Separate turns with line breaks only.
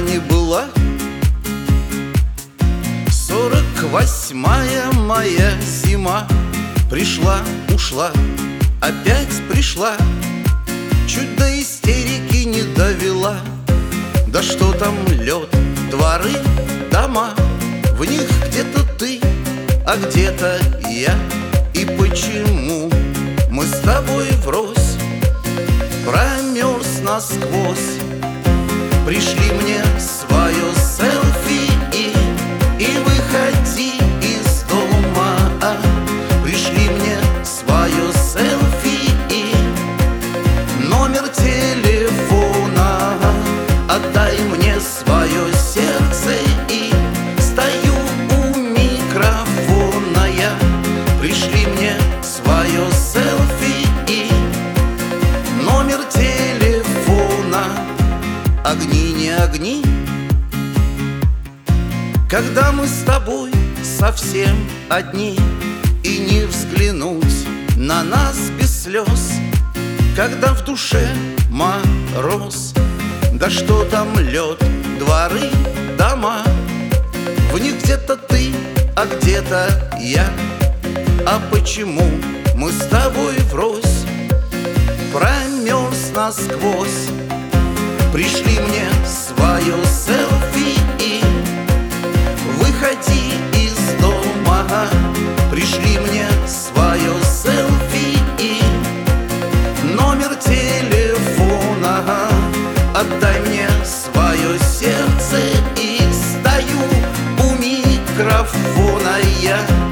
не была. Сорок восьмая моя зима Пришла, ушла, опять пришла. Чуть до истерики не довела. Да что там лед, дворы, дома. В них где-то ты, а где-то я. И почему мы с тобой врозь Промерз насквозь? Пришли мне Отдай мне свое сердце и стою у микрофона я. Пришли мне свое селфи и номер телефона. Огни не огни. Когда мы с тобой совсем одни И не взглянуть на нас без слез Когда в душе мороз Да что там лед, дворы, дома? В них где-то ты, а где-то я. А почему мы с тобой врозь Промерз насквозь? Пришли мне свое селфи и Выходи из дома. Пришли мне микрофона я